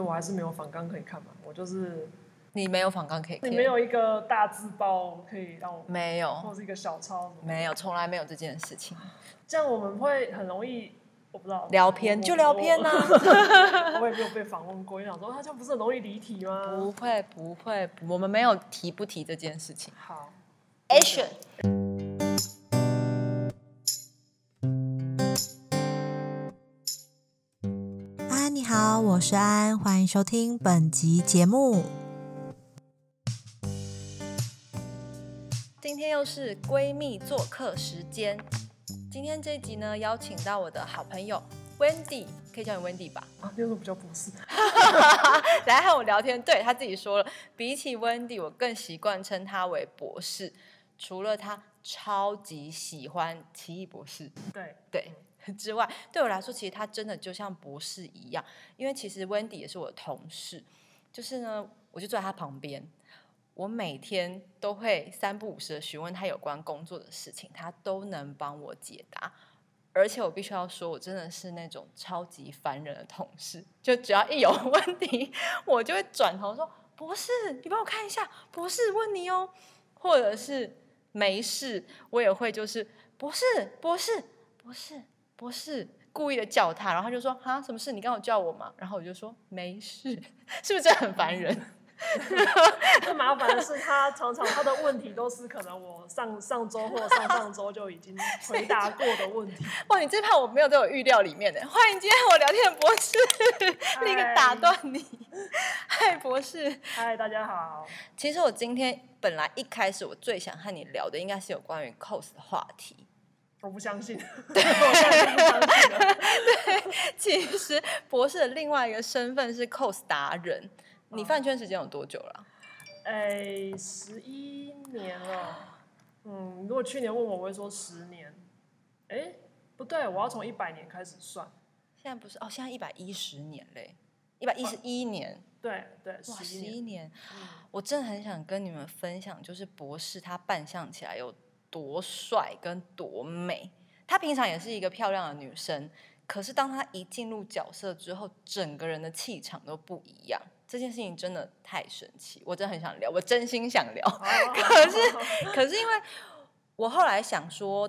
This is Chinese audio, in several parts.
我还是没有反纲可以看嘛，我就是你没有反纲可以你 clear 没有一个大字报可以让我，没有或是一个小抄没有，从来没有这件事情。这样我们会很容易，我不知道聊偏就聊偏呐、我 我也没有被访问过，就想说他这样不是很容易离题吗？不会不会，我们没有提不提这件事情。好，Action。我是安，欢迎收听本集节目。今天又是闺蜜做客时间。今天这一集呢，邀请到我的好朋友 Wendy，可以叫你 Wendy 吧？啊，你为什么不叫博士？来和我聊天，对他自己说了，比起 Wendy，我更习惯称他为博士。除了他超级喜欢奇异博士，对，对 之外，对我来说，其实他真的就像博士一样。因为其实 Wendy 也是我的同事，就是呢，我就坐在他旁边，我每天都会三不五时的询问他有关工作的事情，他都能帮我解答。而且我必须要说，我真的是那种超级烦人的同事，就只要一有问题，我就会转头说：“博士，你帮我看一下，博士问你哦。”或者是没事，我也会就是博士，博士，博士，博士，故意的叫他，然后他就说：“哈，什么事？你刚好叫我嘛？”然后我就说：“没事。”是不是真的很烦人？最麻烦的是他常常他的问题都是可能我上上周或上上周就已经回答过的问题，哇，你这怕我没有在我预料里面的。欢迎今天和我聊天的博士，立刻打断你。嗨，博士。嗨，大家好。其实我今天本来一开始我最想和你聊的应该是有关于 cos 的话题。我不相信，我不相信了。其实博士的另外一个身份是 cos 达人。你饭圈时间有多久了？哎，十一年了。嗯，如果去年问我，我会说十年。哎，不对，我要从一百年开始算。现在不是哦，现在一百一十年嘞，一百一十一年，对对，哇，十十一年。一年，嗯我真的很想跟你们分享，就是博士他扮相起来有多帅跟多美。她平常也是一个漂亮的女生，可是当她一进入角色之后，整个人的气场都不一样。这件事情真的太神奇，我真的很想聊，我真心想聊。可是可是因为我后来想说，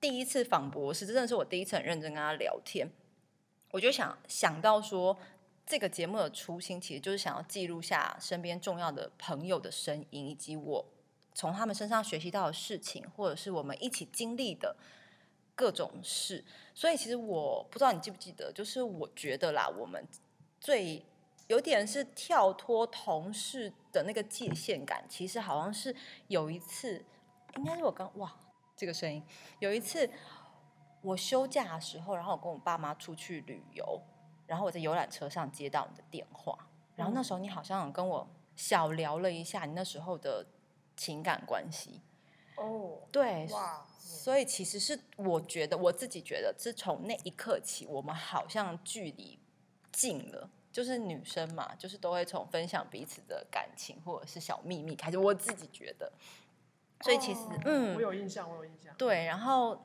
第一次访博士，真的是我第一次很认真跟他聊天，我就想想到说，这个节目的初心其实就是想要记录下身边重要的朋友的声音，以及我从他们身上学习到的事情，或者是我们一起经历的各种事。所以其实我不知道你记不记得，就是我觉得啦，我们最有点是跳脱同事的那个界限感，其实好像是有一次，应该是我刚哇这个声音，有一次我休假的时候，然后我跟我爸妈出去旅游，然后我在游览车上接到你的电话，然后那时候你好像跟我小聊了一下你那时候的情感关系，哦，对，哇，所以其实是我觉得我自己觉得，自从那一刻起，我们好像距离近了。就是女生嘛，就是都会从分享彼此的感情或者是小秘密开始。我自己觉得，所以其实、哦嗯我，有印象，我有印象。对，然后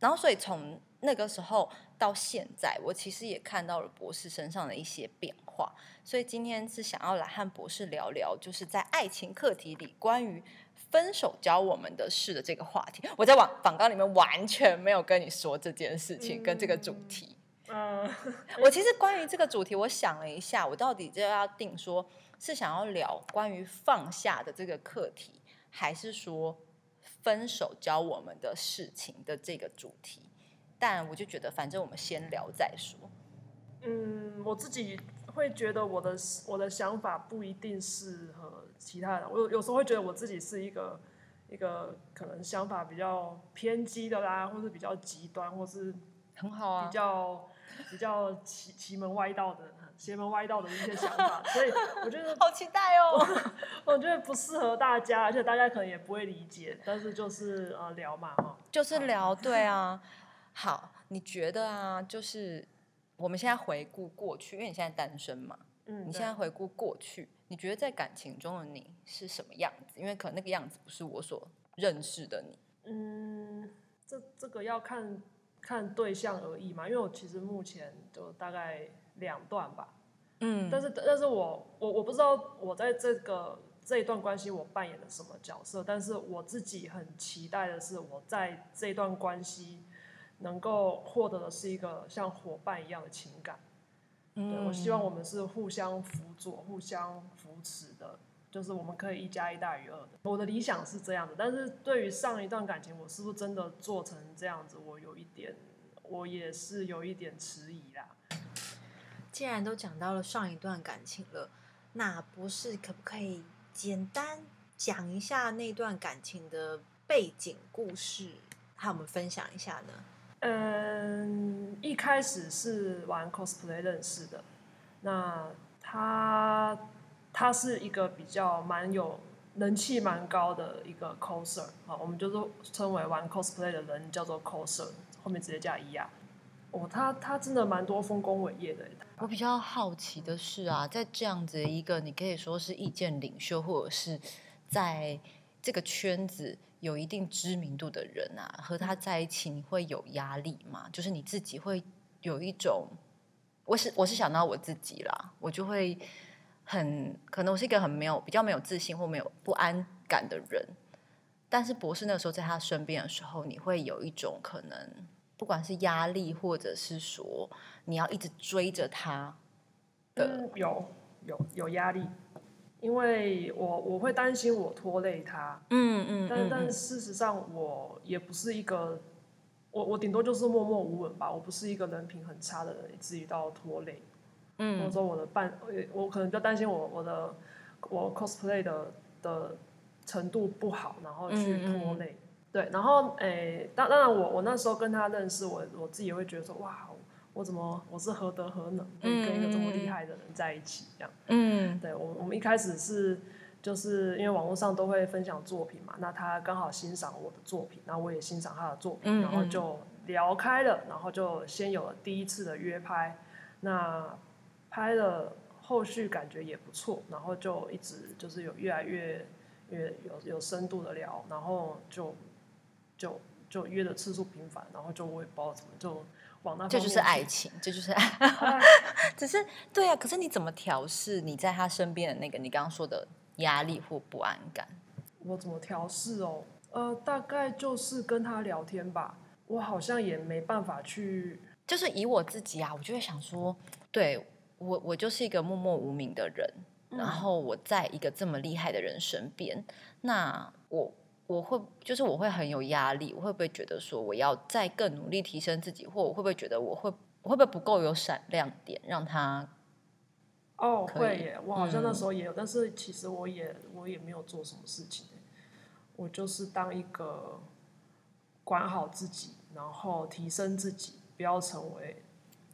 然后所以从那个时候到现在，我其实也看到了博士身上的一些变化。所以今天是想要来和博士聊聊，就是在爱情课题里关于分手教我们的事的这个话题。我在网访纲里面完全没有跟你说这件事情跟这个主题。嗯，我其实关于这个主题，我想了一下，我到底就要定说是想要聊关于放下的这个课题，还是说分手教我们的事情的这个主题？但我就觉得，反正我们先聊再说。嗯，我自己会觉得我的我的想法不一定适合其他人。我有有时候会觉得我自己是一个一个可能想法比较偏激的啦，或是比较极端，或是很好啊比，较比较奇奇门歪道的邪门歪道的一些想法，所以我觉得好期待哦！我觉得不适合大家，而且大家可能也不会理解。但是就是呃聊嘛哈，就是聊，对啊。好，你觉得啊，就是我们现在回顾过去，因为你现在单身嘛，嗯，你对现在回顾过去，你觉得在感情中的你是什么样子？因为可能那个样子不是我所认识的你。嗯，这这个要看看对象而已嘛，因为我其实目前就大概两段吧，嗯，但是但是我我我不知道我在这个这一段关系我扮演了什么角色，但是我自己很期待的是我在这段关系能够获得的是一个像伙伴一样的情感。对我希望我们是互相辅佐、互相扶持的，就是我们可以一加一大于二的。我的理想是这样的，但是对于上一段感情，我是不是真的做成这样子，我有一点，我也是有一点迟疑啦。既然都讲到了上一段感情了，那博士可不可以简单讲一下那段感情的背景故事，和我们分享一下呢？嗯，一开始是玩 cosplay 认识的，那他他是一个比较蛮有人气蛮高的一个 coser 啊，我们就是称为玩 cosplay 的人叫做 coser，后面直接加一啊。哦，他他真的蛮多丰功伟业的。我比较好奇的是啊，在这样子一个你可以说是意见领袖，或者是在这个圈子有一定知名度的人啊，和他在一起，你会有压力吗？就是你自己会有一种，我是我是想到我自己啦，我就会很可能我是一个很没有比较没有自信或没有不安感的人，但是博士那个时候在他身边的时候，你会有一种可能。不管是压力，或者是说你要一直追着他的，有有有压力，因为我我会担心我拖累他，嗯嗯，但但事实上我也不是一个，我我顶多就是默默无闻吧，我不是一个人品很差的人，以至于到拖累，嗯，或者说我的伴，我可能比较担心我我的我 cosplay 的的程度不好，然后去拖累。对，然后诶，当当然我我那时候跟他认识，我我自己也会觉得说，哇，我怎么我是何德何能，跟一个这么厉害的人在一起这样？嗯，对我我们一开始是就是因为网络上都会分享作品嘛，那他刚好欣赏我的作品，然后我也欣赏他的作品，然后就聊开了，然后就先有了第一次的约拍，那拍了后续感觉也不错，然后就一直就是有越来越越有有深度的聊，然后就。就就约的次数频繁，然后就我也不知道怎么就往那。这就是爱情，这就是爱。只是对啊，可是你怎么调试你在他身边的那个你刚刚说的压力或不安感？我怎么调试哦？呃，大概就是跟他聊天吧。我好像也没办法去，就是以我自己啊，我就会想说，对我我就是一个默默无名的人，然后我在一个这么厉害的人身边，那我。我会就是我会很有压力，我会不会觉得说我要再更努力提升自己，或我会不会觉得我会我会不会不够有闪亮点，让他哦会耶，我好像那时候也有，但是其实我也我也没有做什么事情，我就是当一个管好自己，然后提升自己，不要成为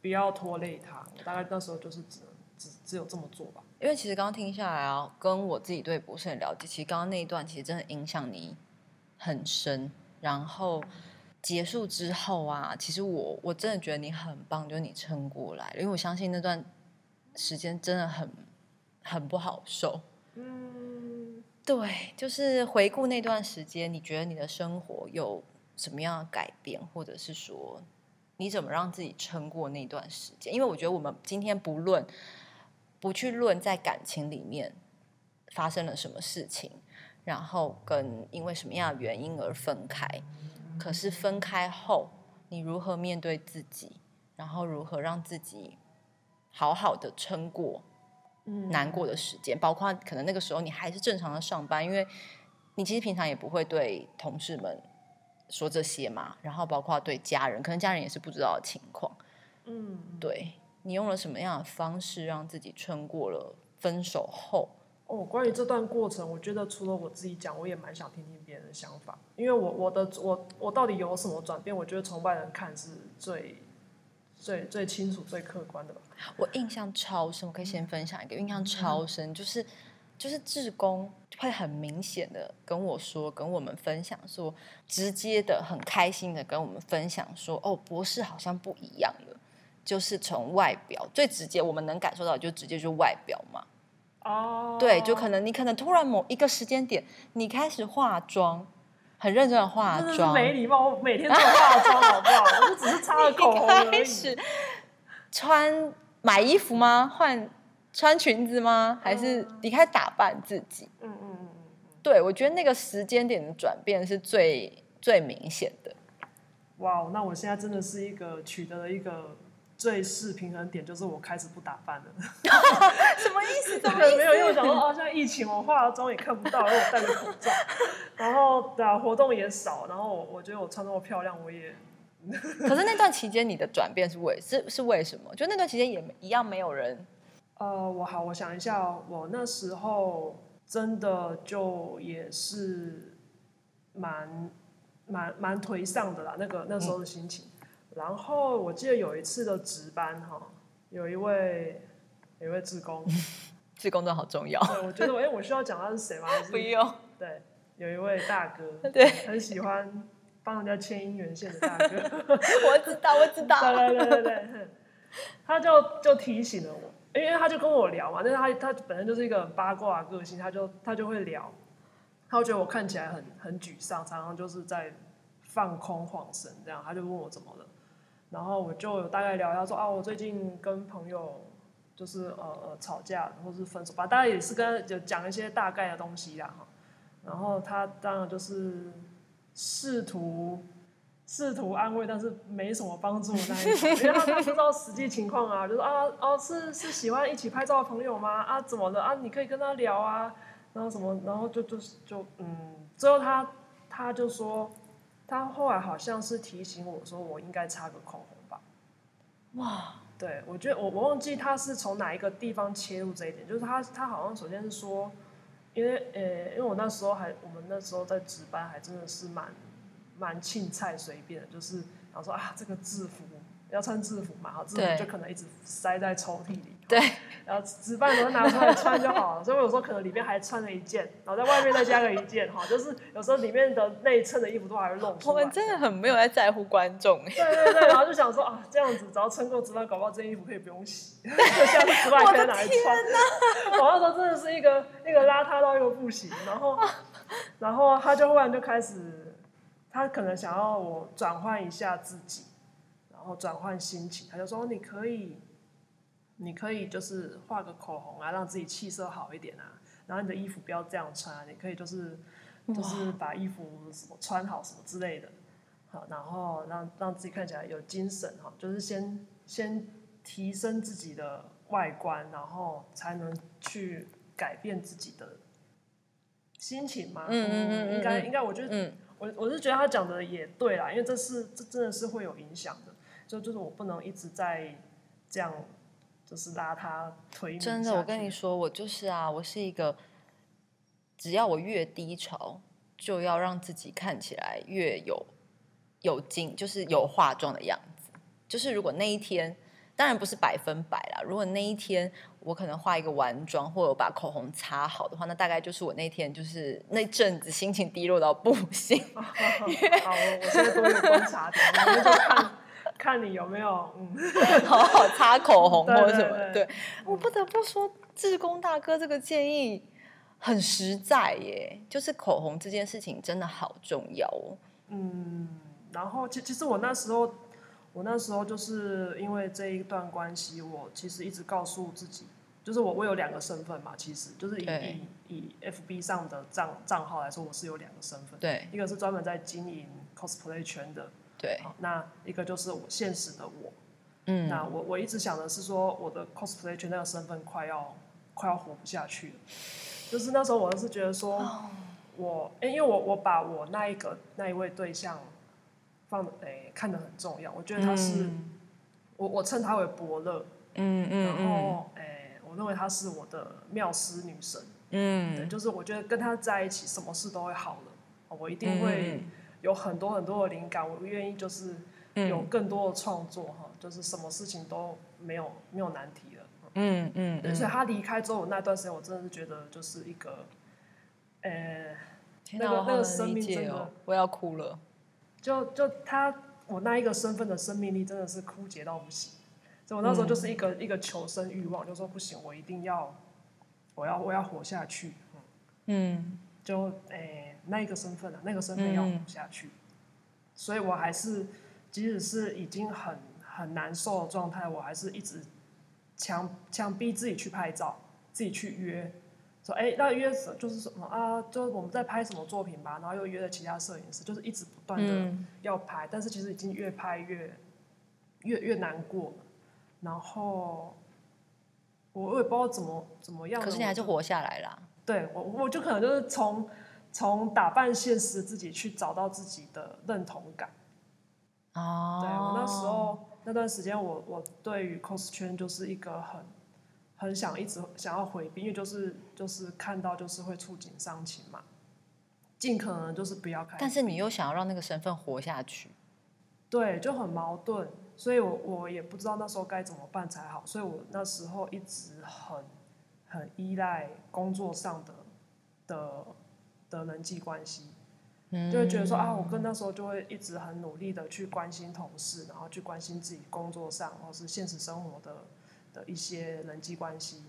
不要拖累他。我大概那时候就是只能只只有这么做吧。因为其实刚刚听下来啊，跟我自己对博士很了解，其实刚刚那一段其实真的影响你。很深，然后结束之后啊，其实我我真的觉得你很棒，就是你撑过来，因为我相信那段时间真的很很不好受。嗯，对，就是回顾那段时间，你觉得你的生活有什么样的改变，或者是说你怎么让自己撑过那段时间？因为我觉得我们今天不论不去论在感情里面发生了什么事情。然后跟因为什么样的原因而分开，可是分开后你如何面对自己，然后如何让自己好好的撑过难过的时间，包括可能那个时候你还是正常的上班，因为你其实平常也不会对同事们说这些嘛，然后包括对家人，可能家人也是不知道的情况。嗯，对你用了什么样的方式让自己撑过了分手后？哦，关于这段过程，我觉得除了我自己讲，我也蛮想听听别人的想法。因为我我的我我到底有什么转变？我觉得从外人看是最最最清楚、最客观的吧。我印象超深，我可以先分享一个印象超深，就是就是志工会很明显的跟我说，跟我们分享说，直接的很开心的跟我们分享说，哦，博士好像不一样了，就是从外表最直接，我们能感受到就直接就外表嘛。哦，对，就可能你可能突然某一个时间点，你开始化妆，很认真的化妆，没礼貌，我每天都化妆，好不好？我就只是擦了口 红开始。穿买衣服吗？换穿裙子吗？还是你开始打扮自己？嗯嗯嗯嗯，对我觉得那个时间点的转变是最最明显的。哇哦，那我现在真的是一个取得了一个最是平衡点，就是我开始不打扮了。什么意思？怎么没有，因为我想说，哦，现在疫情，我化了妆也看不到，因为我戴着口罩，然后对啊，活动也少，然后我我觉得我穿那么漂亮，我也可是那段期间你的转变是为是是为什么？就那段期间也一样没有人。呃，我好，我想一下哦，我那时候真的就也是蛮蛮蛮颓丧的啦，那个那时候的心情。然后我记得有一次的值班哈，有一位有一位志工，志工真的好重要。对，我觉得我哎，我需要讲他是谁吗？不用。对，有一位大哥，对，很喜欢帮人家牵姻缘线的大哥。我知道，我知道。对对对对对，他就就提醒了我。因为他就跟我聊嘛，但是他他本身就是一个很八卦的个性，他就他就会聊，他会觉得我看起来很很沮丧，常常就是在放空晃神这样，他就问我怎么了，然后我就有大概聊一下说啊，我最近跟朋友就是呃呃吵架或是分手吧，大概也是跟就讲一些大概的东西啦哈，然后他当然就是试图。试图安慰，但是没什么帮助那一种，因为他不知道实际情况啊，就说啊哦是是喜欢一起拍照的朋友吗？啊怎么了啊？你可以跟他聊啊，然后什么，然后就就就嗯，最后他他就说，他后来好像是提醒我说我应该擦个口红吧。哇，对我觉得我我忘记他是从哪一个地方切入这一点，就是他他好像首先是说，因为呃因为我那时候还我们那时候在值班，还真的是蛮。蛮青菜随便的，就是然后说啊，这个制服要穿制服嘛，好，制服就可能一直塞在抽屉里。对，然后值班的时候拿出来穿就好了。所以我有时候可能里面还穿了一件，然后在外面再加个一件，哈，就是有时候里面的内衬的衣服都还会露出来。我们真的很没有在在乎观众。对对对，然后就想说啊，这样子只要撑过值班，搞不好这件衣服可以不用洗，下次值班可以拿来穿。我那时候真的是一个一个邋遢到一个不行，然后然后他就忽然就开始。他可能想要我转换一下自己，然后转换心情，他就说：“你可以，你可以就是画个口红啊，让自己气色好一点啊。然后你的衣服不要这样穿，你可以就是就是把衣服什么穿好什么之类的，好，然后让让自己看起来有精神哈，就是先先提升自己的外观，然后才能去改变自己的心情嘛。嗯嗯嗯，应该应该，我觉得。我我是觉得他讲的也对啦，因为这是这真的是会有影响的，就就是我不能一直在这样就是拉他推。真的，我跟你说，我就是啊，我是一个只要我越低潮，就要让自己看起来越有有劲，就是有化妆的样子。就是如果那一天。当然不是百分百啦。如果那一天我可能化一个完妆，或者把口红擦好的话，那大概就是我那天就是那阵子心情低落到不行。好，我我现在多一个观察点，我们就看看你有没有嗯，好好擦口红或者什么。对，我不得不说，志工大哥这个建议很实在耶，就是口红这件事情真的好重要哦。嗯，然后其其实我那时候。我那时候就是因为这一段关系，我其实一直告诉自己，就是我我有两个身份嘛，其实就是以以以 FB 上的账账号来说，我是有两个身份，对，一个是专门在经营 cosplay 圈的，对，那一个就是我现实的我，嗯，那我我一直想的是说，我的 cosplay 圈那个身份快要快要活不下去了，就是那时候我是觉得说，我哎，因为我我把我那一个那一位对象。放诶，看得很重要。我觉得他是，我我称他为伯乐，嗯嗯，然后诶，我认为他是我的妙思女神，嗯，对，就是我觉得跟他在一起，什么事都会好了，我一定会有很多很多的灵感，我愿意就是有更多的创作哈，就是什么事情都没有没有难题了，嗯嗯，而且他离开之后那段时间，我真的是觉得就是一个，呃，那个那个生命真的，我要哭了。就就他，我那一个身份的生命力真的是枯竭到不行，所以我那时候就是一个一个求生欲望，就说不行，我一定要，我要我要活下去，嗯，嗯就诶那一个身份啊，那个身份要活下去，所以我还是即使是已经很很难受的状态，我还是一直强强逼自己去拍照，自己去约，说哎，那约什就是什么啊？就是我们在拍什么作品吧，然后又约了其他摄影师，就是一直不断的嗯要拍，但是其实已经越拍越越越难过了。然后我我也不知道怎么怎么样，可是你还是活下来啦。对我，我就可能就是从从打扮现实自己去找到自己的认同感。哦，对我那时候那段时间我，我对于 cos 圈就是一个很很想一直想要回避，因为就是就是看到就是会触景伤情嘛，尽可能就是不要看。但是你又想要让那个身份活下去，对，就很矛盾，所以我我也不知道那时候该怎么办才好，所以我那时候一直很很依赖工作上的的的人际关系，嗯就会觉得说啊，我跟那时候就会一直很努力的去关心同事，然后去关心自己工作上或是现实生活的的一些人际关系，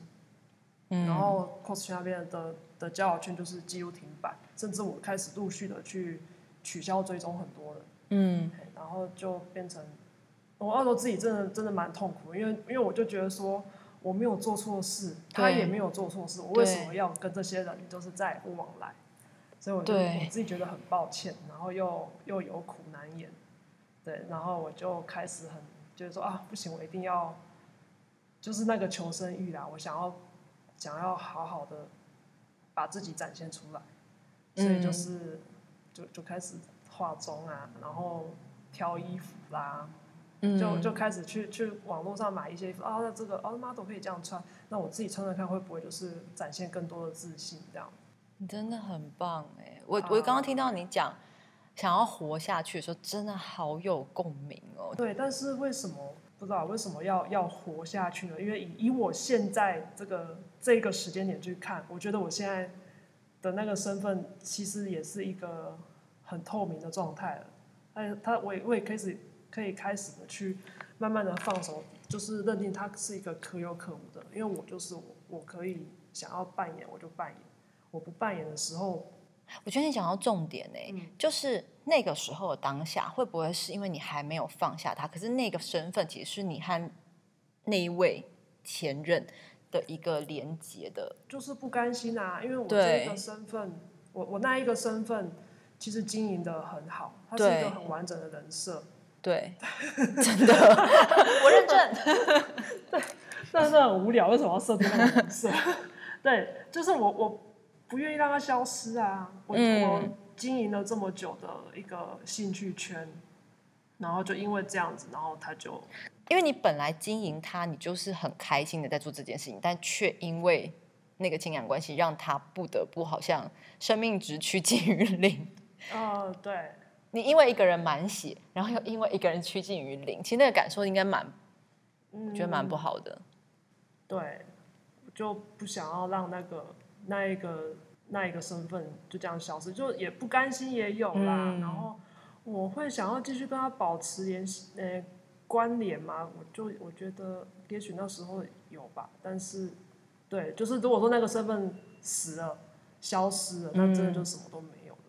嗯然后 cos 圈那边的的交友圈就是几乎停摆，甚至我开始陆续的去取消追踪很多人。嗯然后就变成我那时候自己真的真的蛮痛苦，因为因为我就觉得说我没有做错事，他也没有做错事，我为什么要跟这些人就是再也不往来？所以我就我自己觉得很抱歉，然后又又有苦难言，对，然后我就开始很就是说啊，不行，我一定要就是那个求生欲啦，我想要想要好好的把自己展现出来，所以就嗯。是、就就开始化妆啊，然后挑衣服啦，嗯。就就开始去去网络上买一些衣服啊，那这个哦 model 可以这样穿，那我自己穿穿看会不会就是展现更多的自信这样？你真的很棒哎！我啊我刚刚听到你讲想要活下去的时候，真的好有共鸣哦。对，但是为什么不知道为什么要要活下去呢？因为以以我现在这个这个时间点去看，我觉得我现在的那个身份其实也是一个很透明的状态了。哎，他我也我也开始可以开始的去慢慢的放手，就是认定他是一个可有可无的，因为我就是我，我可以想要扮演我就扮演，我不扮演的时候，我觉得你讲到重点哎、嗯就是那个时候的当下，会不会是因为你还没有放下他？可是那个身份其实是你和那一位前任的一个连接的，就是不甘心啊，因为我这个身份，我我那一个身份其实经营的很好，他是一个很完整的人设，对，真的，我认证。但是很无聊，为什么要设定那个人设？对，就是我我不愿意让它消失啊，我、嗯我经营了这么久的一个兴趣圈，然后就因为这样子，然后他就因为你本来经营它，你就是很开心的在做这件事情，但却因为那个情感关系，让他不得不好像生命值趋近于零。呃 对，你因为一个人满血，然后又因为一个人趋近于零，其实那个感受应该蛮，嗯，觉得蛮不好的。对，我就不想要让那个那一个那一个身份就这样消失，就也不甘心也有啦。嗯然后我会想要继续跟他保持联系呃关联嘛，我就我觉得也许那时候有吧，但是对，就是如果说那个身份死了、消失了，那真的就什么都没有了。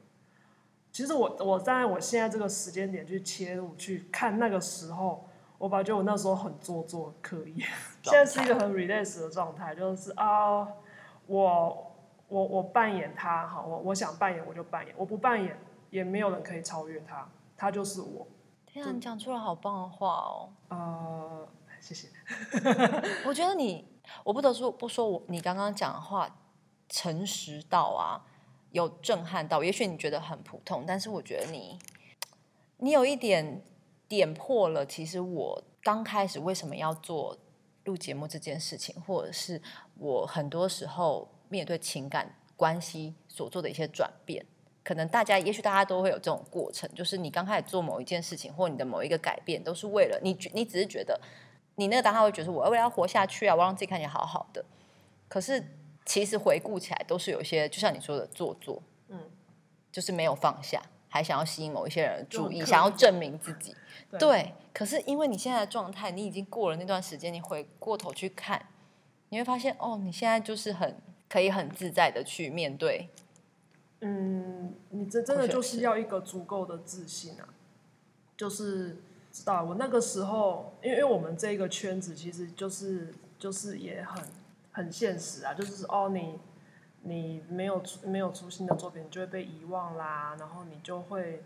其实我我站在我现在这个时间点去切入去看那个时候，我发觉我那时候很做作刻意，现在是一个很 relax 的状态，就是啊，我我我扮演他，好，我我想扮演我就扮演，我不扮演也没有人可以超越他，他就是我。天啊，你讲出了好棒的话哦！呃，谢谢。我觉得你，我不得说不说我你刚刚讲的话诚实到啊，有震撼到。也许你觉得很普通，但是我觉得你，你有一点点破了。其实我刚开始为什么要做录节目这件事情，或者是我很多时候面对情感关系所做的一些转变。可能大家，也许大家都会有这种过程，就是你刚开始做某一件事情，或你的某一个改变，都是为了你觉，你只是觉得你那个当下会觉得我为了要活下去啊，我让自己看起来好好的。可是其实回顾起来，都是有一些，就像你说的做作，嗯，就是没有放下，还想要吸引某一些人的注意，想要证明自己。对对，可是因为你现在的状态，你已经过了那段时间，你回过头去看，你会发现哦，你现在就是很可以很自在的去面对。嗯，你这真的就是要一个足够的自信啊，就是知道我那个时候，因为因为我们这个圈子其实就是就是也很很现实啊，就是哦，你你没有出没有出新的作品，就会被遗忘啦，然后你就会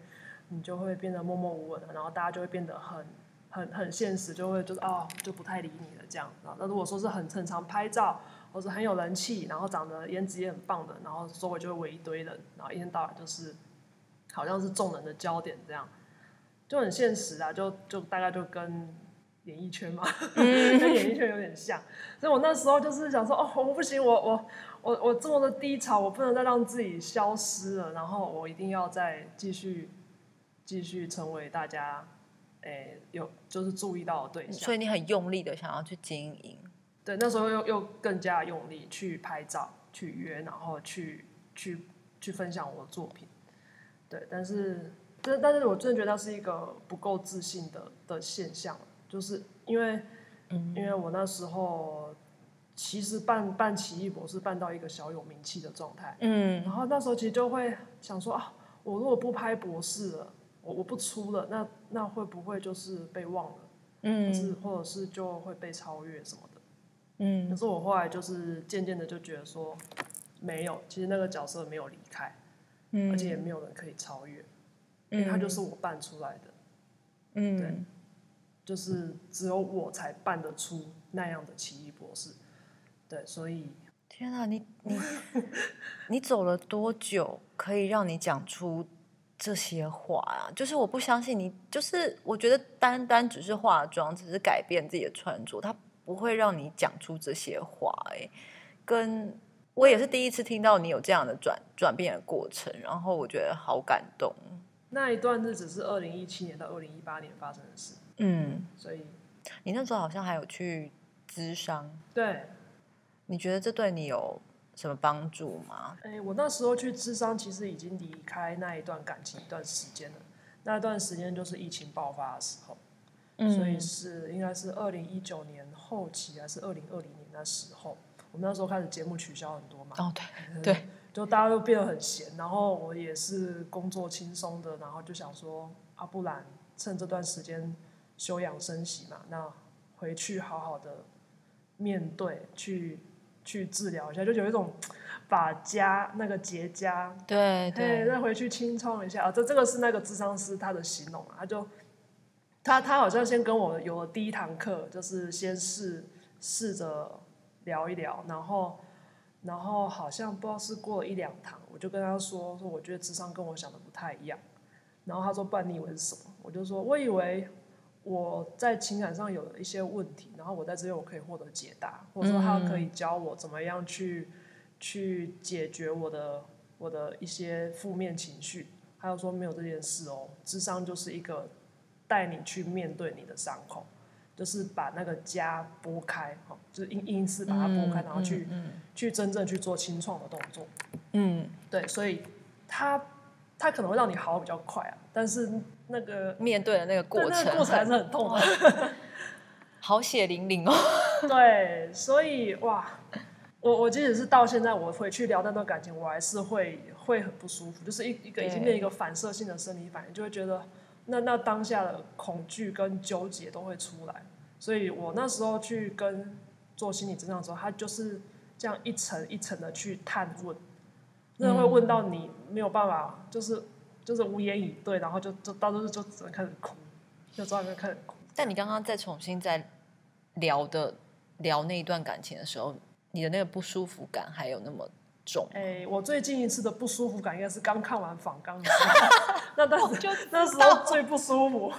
你就会变得默默无闻，然后大家就会变得很很很现实，就会就是哦就不太理你了这样。那如果说是很很常拍照，或是很有人气，然后长得颜值也很棒的，然后周围就会围一堆人，然后一天到晚就是好像是众人的焦点这样，就很现实啊，就就大概就跟演艺圈嘛，跟演艺圈有点像。所以我那时候就是想说，哦，我不行，我我我我这么的低潮，我不能再让自己消失了，然后我一定要再继续继续成为大家诶有就是注意到的对象。所以你很用力的想要去经营。对，那时候又又更加用力去拍照、去约，然后去去去分享我的作品。对，但是，但但是我真的觉得那是一个不够自信的的现象，就是因为，因为我那时候其实办办奇异博士办到一个小有名气的状态，嗯然后那时候其实就会想说啊，我如果不拍博士了，我我不出了，那那会不会就是被忘了，或是嗯或者是就会被超越什么的？可嗯是我后来就是渐渐的就觉得说，没有，其实那个角色没有离开，嗯，而且也没有人可以超越，因为他就是我扮出来的，嗯对就是只有我才扮得出那样的奇异博士。对，所以天啊，你你 你走了多久可以让你讲出这些话啊？就是我不相信你，就是我觉得单单只是化妆，只是改变自己的穿着，它不会让你讲出这些话、哎，跟我也是第一次听到你有这样的转转变的过程，然后我觉得好感动。那一段日子是二零一七年到二零一八年发生的事，嗯，所以你那时候好像还有去咨商，对，你觉得这对你有什么帮助吗？哎，我那时候去智商，其实已经离开那一段感情一段时间了。那段时间就是疫情爆发的时候，所以是应该是二零一九年后期还是二零二零年那时候，我们那时候开始节目取消很多嘛，哦，对对，就大家都变得很闲，然后我也是工作轻松的，然后就想说啊，不然趁这段时间休养生息嘛，那回去好好的面对，去去治疗一下，就有一种把家那个结痂对嘿，对，再回去清创一下。啊这这个是那个智商师他的形容啊，他就他他好像先跟我有了第一堂课，就是先试试着聊一聊，然后然后好像不知道是过了一两堂，我就跟他说说我觉得智商跟我想的不太一样，然后他说不然你以为是什么？我就说我以为。我在情感上有了一些问题，然后我在这边我可以获得解答，或者说他可以教我怎么样去去解决我的我的一些负面情绪。还有说没有这件事哦，智商就是一个带你去面对你的伤口，就是把那个痂剥开，哈，就是硬硬是把它剥开，然后去、去真正去做清创的动作。嗯，对，所以它它可能会让你好比较快啊，但是那个面对的那个过程，个过程还是很痛的。好血淋淋哦。对，所以哇，我我即使是到现在，我回去聊那段感情，我还是会会很不舒服，就是一一个已经变一个反射性的生理反应，就会觉得那那当下的恐惧跟纠结都会出来。所以我那时候去跟做心理治疗的时候，他就是这样一层一层的去探问，真的会问到你没有办法，就是就是无言以对，然后就就到时候就只能开始哭，就在那边开始哭。但你刚刚再重新再聊的聊那一段感情的时候，你的那个不舒服感还有那么哎、我最近一次的不舒服感应该是刚看完访纲的时候，那当时那时候最不舒服，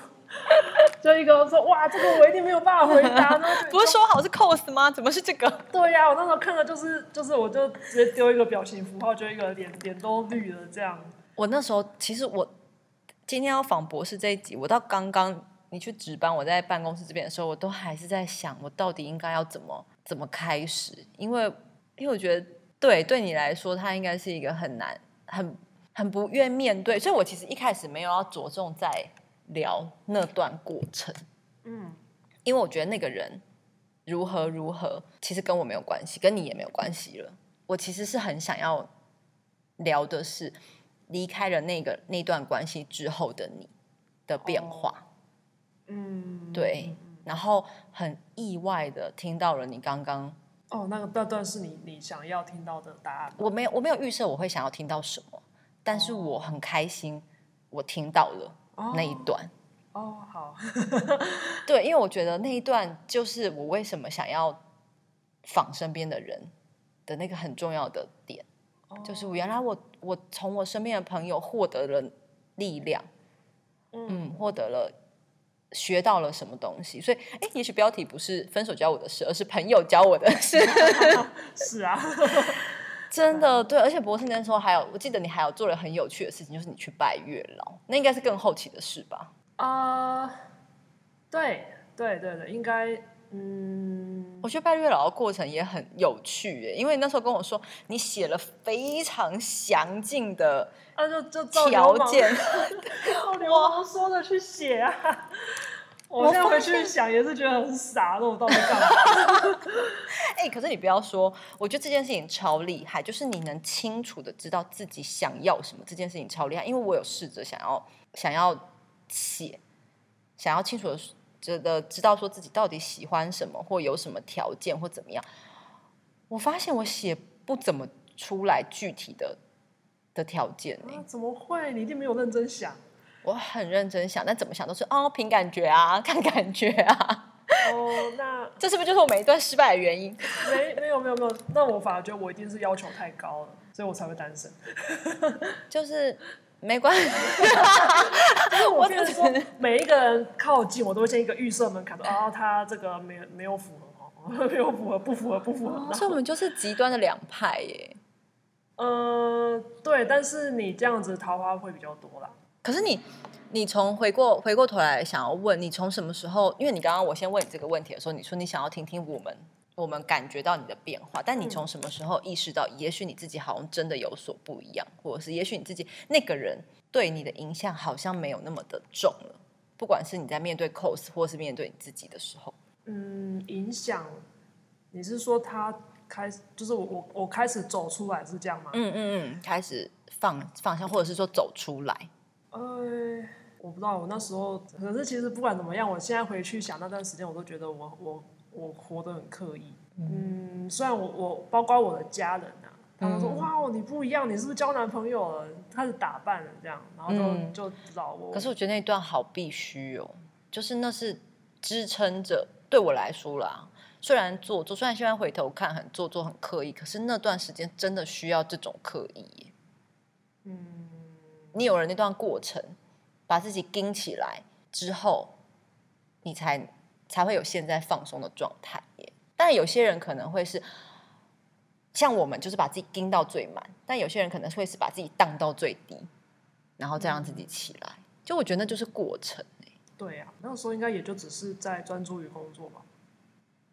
就一个说哇，这个我一定没有办法回答，然后就不是说好是 cos 吗？怎么是这个？对呀、我那时候看的就是就是我就直接丢一个表情符号，就一个脸脸都绿了这样。我那时候其实我今天要访博士这一集，我到刚刚你去值班，我在办公室这边的时候，我都还是在想，我到底应该要怎么怎么开始，因为因为我觉得对对你来说，它应该是一个很难、很很不愿面对，所以我其实一开始没有要着重在聊那段过程，嗯，因为我觉得那个人如何如何，其实跟我没有关系，跟你也没有关系了。我其实是很想要聊的是离开了那个那段关系之后的你的变化。嗯，对嗯然后很意外的听到了你刚刚，哦，那个那段是你你想要听到的答案。我没有我没有预设我会想要听到什么，但是我很开心我听到了那一段。哦，好，对，因为我觉得那一段就是我为什么想要仿身边的人的那个很重要的点，就是原来我我从我身边的朋友获得了力量，嗯，获得了学到了什么东西，所以哎，也许标题不是分手教我的事，而是朋友教我的事，是啊，真的对，而且博士那时候还有，我记得你还有做了很有趣的事情，就是你去拜月老，那应该是更后期的事吧？啊、对对对对，应该，嗯，我觉得拜月老的过程也很有趣耶，因为那时候跟我说你写了非常详尽的那、就就照条件，照流氓说的去写啊。我现在回去想也是觉得很傻，那我到底干嘛？哎、可是你不要说，我觉得这件事情超厉害，就是你能清楚的知道自己想要什么，这件事情超厉害。因为我有试着想要想要写，想要清楚的觉得知道说自己到底喜欢什么，或有什么条件或怎么样。我发现我写不怎么出来具体的的条件呢、啊怎么会？你一定没有认真想。我很认真想，但怎么想都是哦，凭感觉啊，看感觉啊，哦，那这是不是就是我每一段失败的原因？没没有没有没有，那我反而觉得我一定是要求太高了，所以我才会单身。就是没关系，我变成说每一个人靠近，我都会先一个预设门槛，说啊，他这个没有没有符合哦，没有符合，不符合，不符合。然后所以我们就是极端的两派耶。嗯、对，但是你这样子桃花会比较多啦。可是你，你从回过回过头来想要问，你从什么时候？因为你刚刚我先问你这个问题的时候，你说你想要听听我们我们感觉到你的变化，但你从什么时候意识到，也许你自己好像真的有所不一样，或者是也许你自己那个人对你的影响好像没有那么的重了，不管是你在面对 cos 或是面对你自己的时候，嗯，影响，你是说他开始，就是我我我开始走出来是这样吗？嗯嗯嗯，开始放放下，或者是说走出来，呃，我不知道，我那时候，可是其实不管怎么样，我现在回去想那段时间，我都觉得我我我活得很刻意。嗯，虽然我我包括我的家人啊，他们说、嗯哇你不一样，你是不是交男朋友了？开始打扮了这样，然后就、嗯就知道我。可是我觉得那段好必须哦，就是那是支撑着对我来说啦。虽然做作，虽然现在回头看很做作、很刻意，可是那段时间真的需要这种刻意。嗯，你有了那段过程，把自己盯起来之后，你才才会有现在放松的状态耶。但有些人可能会是像我们，就是把自己盯到最满；但有些人可能会是把自己荡到最低，然后再让自己起来。就我觉得那就是过程耶对呀、啊，那时候应该也就只是在专注于工作吧。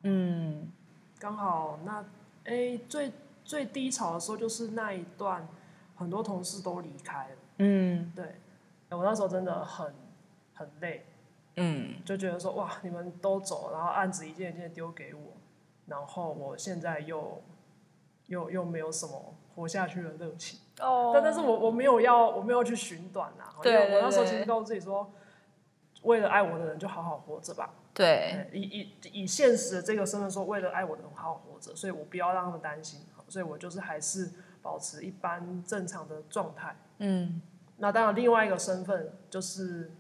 嗯刚好那哎最最低潮的时候就是那一段，很多同事都离开了。嗯对，我那时候真的很很累，嗯，就觉得说哇，你们都走，然后案子一件一件丢给我，然后我现在又又又没有什么活下去的热情。哦但但是我我没有要我没有去寻短啊，对我那时候其实告诉自己说，为了爱我的人就好好活着吧。对，以以以现实的这个身份说，为了爱我的人好好活着，所以我不要让他们担心，所以我就是还是保持一般正常的状态。嗯那当然，另外一个身份就是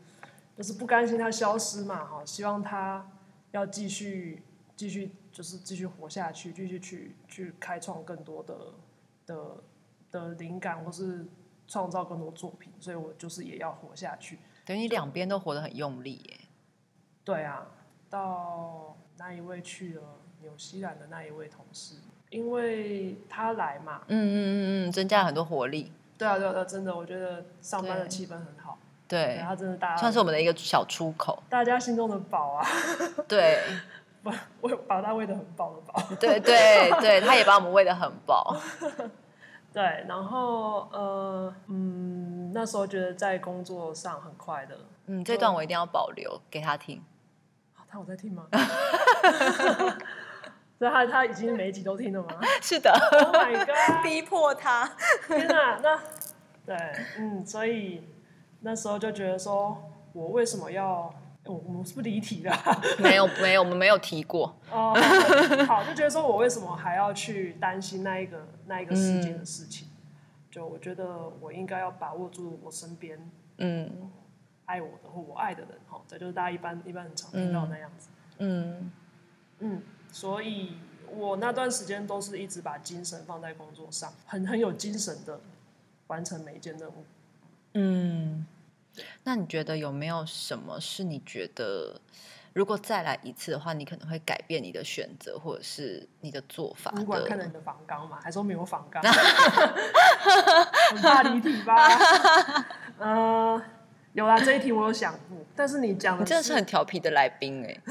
就是不甘心他消失嘛，哈，希望他要继续继续就是继续活下去，继续去去开创更多的的的灵感，或是创造更多作品，所以我就是也要活下去。等于你两边都活得很用力耶。对啊，到那一位去了纽西兰的那一位同事，因为他来嘛，嗯嗯嗯嗯，增加很多活力。对啊对啊对啊，真的，我觉得上班的气氛很好，对对，他真的大家算是我们的一个小出口。大家心中的宝啊，对 不，我把他喂的很饱的饱。对对对，他也把我们喂的很饱。对，然后呃嗯，那时候觉得在工作上很快乐。嗯，这段我一定要保留给他听。啊他有在听吗？所以他他已经每一集都听了吗是的，？Oh my god！逼迫他。天哪，那对，嗯，所以那时候就觉得说，我为什么要我我们是不是离题了？没有没有，我们没有提过。哦，好，就觉得说我为什么还要去担心那一个那一个时间的事情？就我觉得我应该要把握住我身边嗯爱我的或我爱的人，哈，这就是大家一般一般很常听到那样子。嗯嗯，所以我那段时间都是一直把精神放在工作上，很很有精神的完成每一件任务。嗯。那你觉得有没有什么是你觉得，如果再来一次的话，你可能会改变你的选择或者是你的做法主管看了？你的访纲嘛，还说没有访纲，很怕离题吧？嗯、有啦，这一题我有想过，但是你讲的你真的是很调皮的来宾哎、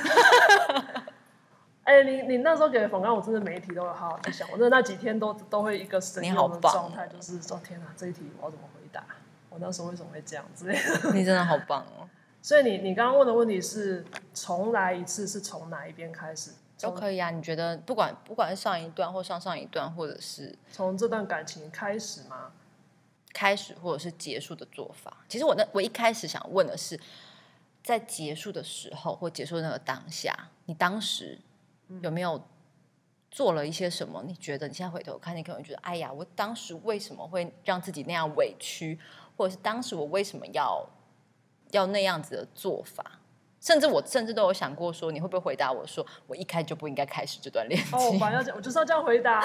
哎、你你那时候给的访纲，我真的每一题都有好好在想。我真的那几天都都会一个神游的你好棒状态，就是说天哪，这一题我要怎么回答？我那时候为什么会这样之类的。你真的好棒哦，所以你你刚刚问的问题是重来一次是从哪一边开始？从都可以啊。你觉得不管不管是上一段或上上一段，或者是从这段感情开始吗？开始或者是结束的做法，其实我那我一开始想问的是，在结束的时候或结束的那个当下，你当时有没有做了一些什么？你觉得你现在回头看，你可能觉得，哎呀，我当时为什么会让自己那样委屈，或者是当时我为什么要要那样子的做法？甚至我甚至都有想过说，你会不会回答我说，我一开就不应该开始这段恋情？哦，我反正要讲，我就是要这样回答、啊。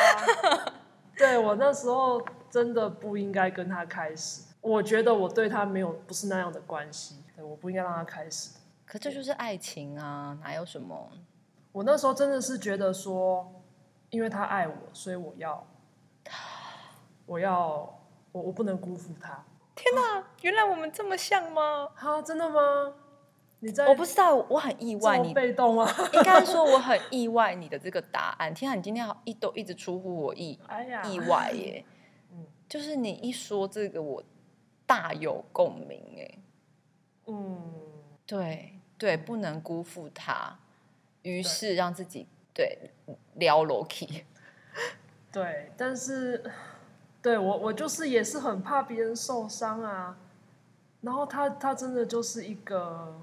对我那时候真的不应该跟他开始，我觉得我对他没有不是那样的关系，对，我不应该让他开始。可这就是爱情啊，哪有什么？我那时候真的是觉得说，因为他爱我，所以我要，我要，我我不能辜负他。天哪，原来我们这么像吗？哈，真的吗？你在我不知道，我很意外，你被动啊？应该说我很意外你的这个答案。天啊，你今天好一都一直出乎我意哎呀，意外耶！嗯就是你一说这个，我大有共鸣哎。嗯，对对，不能辜负他，于是让自己对撩 Loki。对，但是对我我就是也是很怕别人受伤啊。然后他他真的就是一个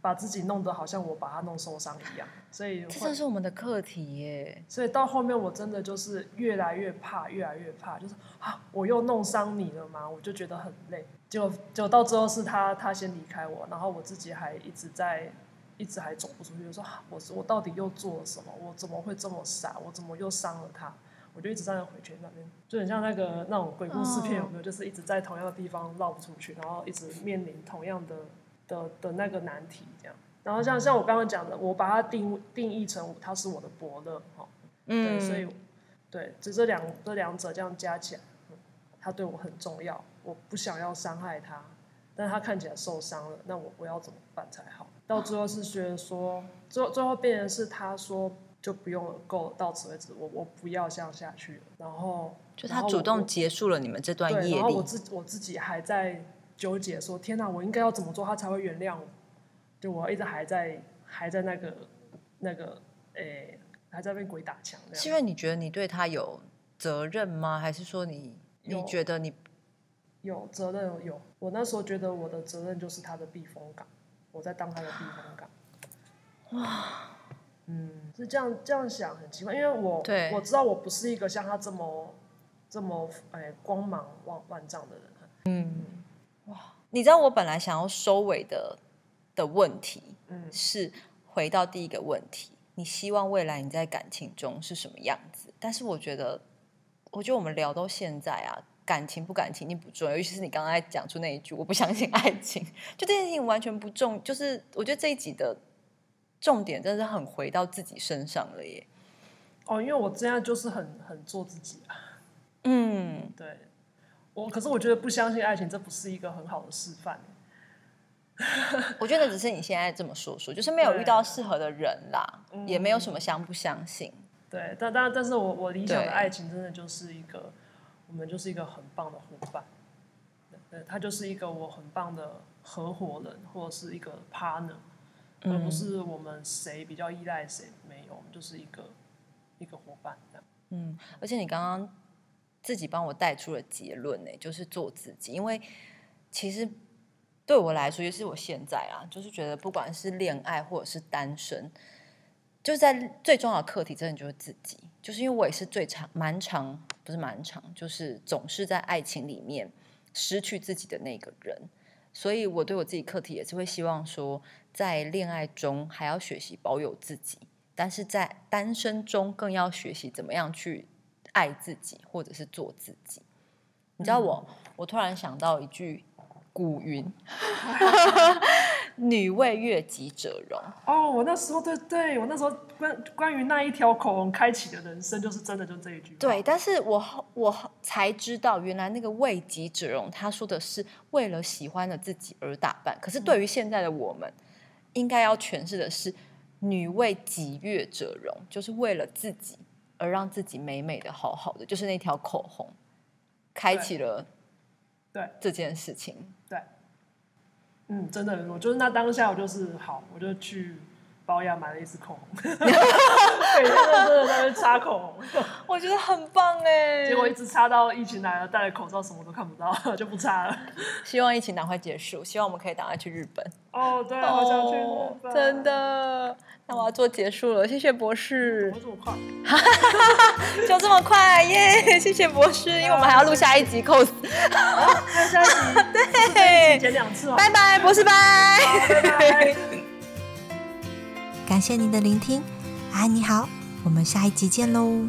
把自己弄得好像我把他弄受伤一样，所以会这正是我们的课题耶。所以到后面我真的就是越来越怕，越来越怕，就是啊，我又弄伤你了吗？我就觉得很累。结果结果到最后是他他先离开我，然后我自己还一直在一直还走不出去，我说啊我我到底又做了什么？我怎么会这么傻？我怎么又伤了他？我就一直站在回圈那边，就很像那个那种鬼故事片，哦有没有？就是一直在同样的地方绕不出去，然后一直面临同样的的的那个难题，这样。然后像像我刚刚讲的，我把它定定义成他是我的伯乐，哈，对，嗯，所以对，就这两这两者这样加起来，嗯他对我很重要，我不想要伤害他，但是他看起来受伤了，那我我要怎么办才好？到最后是觉得说，最后最后变成是他说就不用了，够了，到此为止，我我不要这样下去了，然后就他主动结束了你们这段对，业力然后我。自我自己还在纠结说，天哪，我应该要怎么做他才会原谅我？就我一直还在还在那个那个诶、还在被鬼打墙这样。是因为你觉得你对他有责任吗？还是说你你觉得你有责任有，我那时候觉得我的责任就是他的避风港，我在当他的避风港。哇，嗯，是这样这样想很奇怪，因为我对。我知道我不是一个像他这么这么哎光芒万万丈的人，嗯，哇你知道我本来想要收尾的的问题嗯。是回到第一个问题，你希望未来你在感情中是什么样子？但是我觉得，我觉得我们聊到现在啊，感情不感情已经不重要，尤其是你刚刚在讲出那一句“我不相信爱情”，就这件事情完全不重，就是我觉得这一集的重点真的是很回到自己身上了耶。哦，因为我这样就是很很做自己啊，嗯，对我，可是我觉得不相信爱情，这不是一个很好的示范。我觉得只是你现在这么说说，就是没有遇到适合的人啦，嗯也没有什么相不相信。对，但但但是我我理想的爱情真的就是一个，我们就是一个很棒的伙伴，他就是一个我很棒的合伙人或者是一个 partner，、而嗯不是我们谁比较依赖谁，没有，我们就是一个一个伙伴这样。嗯，而且你刚刚自己帮我带出了结论呢，就是做自己。因为其实对我来说，也是我现在啊，就是觉得不管是恋爱或者是单身，就是在最重要的课题，真的就是自己。就是因为我也是最长、蛮长，不是蛮长，就是总是在爱情里面失去自己的那个人，所以我对我自己课题也是会希望说，在恋爱中还要学习保有自己，但是在单身中更要学习怎么样去爱自己，或者是做自己。你知道我，我突然想到一句古云：“ 女为悦己者容。”哦，我那时候对对，我那时候关关于那一条口红开启的人生，就是真的就这一句。对，但是我后我才知道，原来那个为己者容，他说的是为了喜欢的自己而打扮。可是对于现在的我们，应该要诠释的是“女为己悦者容”，就是为了自己而让自己美美的、好好的，就是那条口红开启了对这件事情。对，嗯，真的，我就是那当下，我就是好，我就去保养买了一支口红，每天都真的在那边擦口红，我觉得很棒哎！结果一直擦到疫情来了，戴了口罩什么都看不到，就不擦了。希望疫情赶快结束，希望我们可以赶快去日本。哦，对，我想去日哦本，真的。那我要做结束了，谢谢博士怎，么这么快？就这么快耶！谢谢博士，因为我们还要录下一集 cos。那下一集对剪两次哦，拜拜，博士拜。好拜拜。感谢您的聆听，安你好，我们下一集见喽。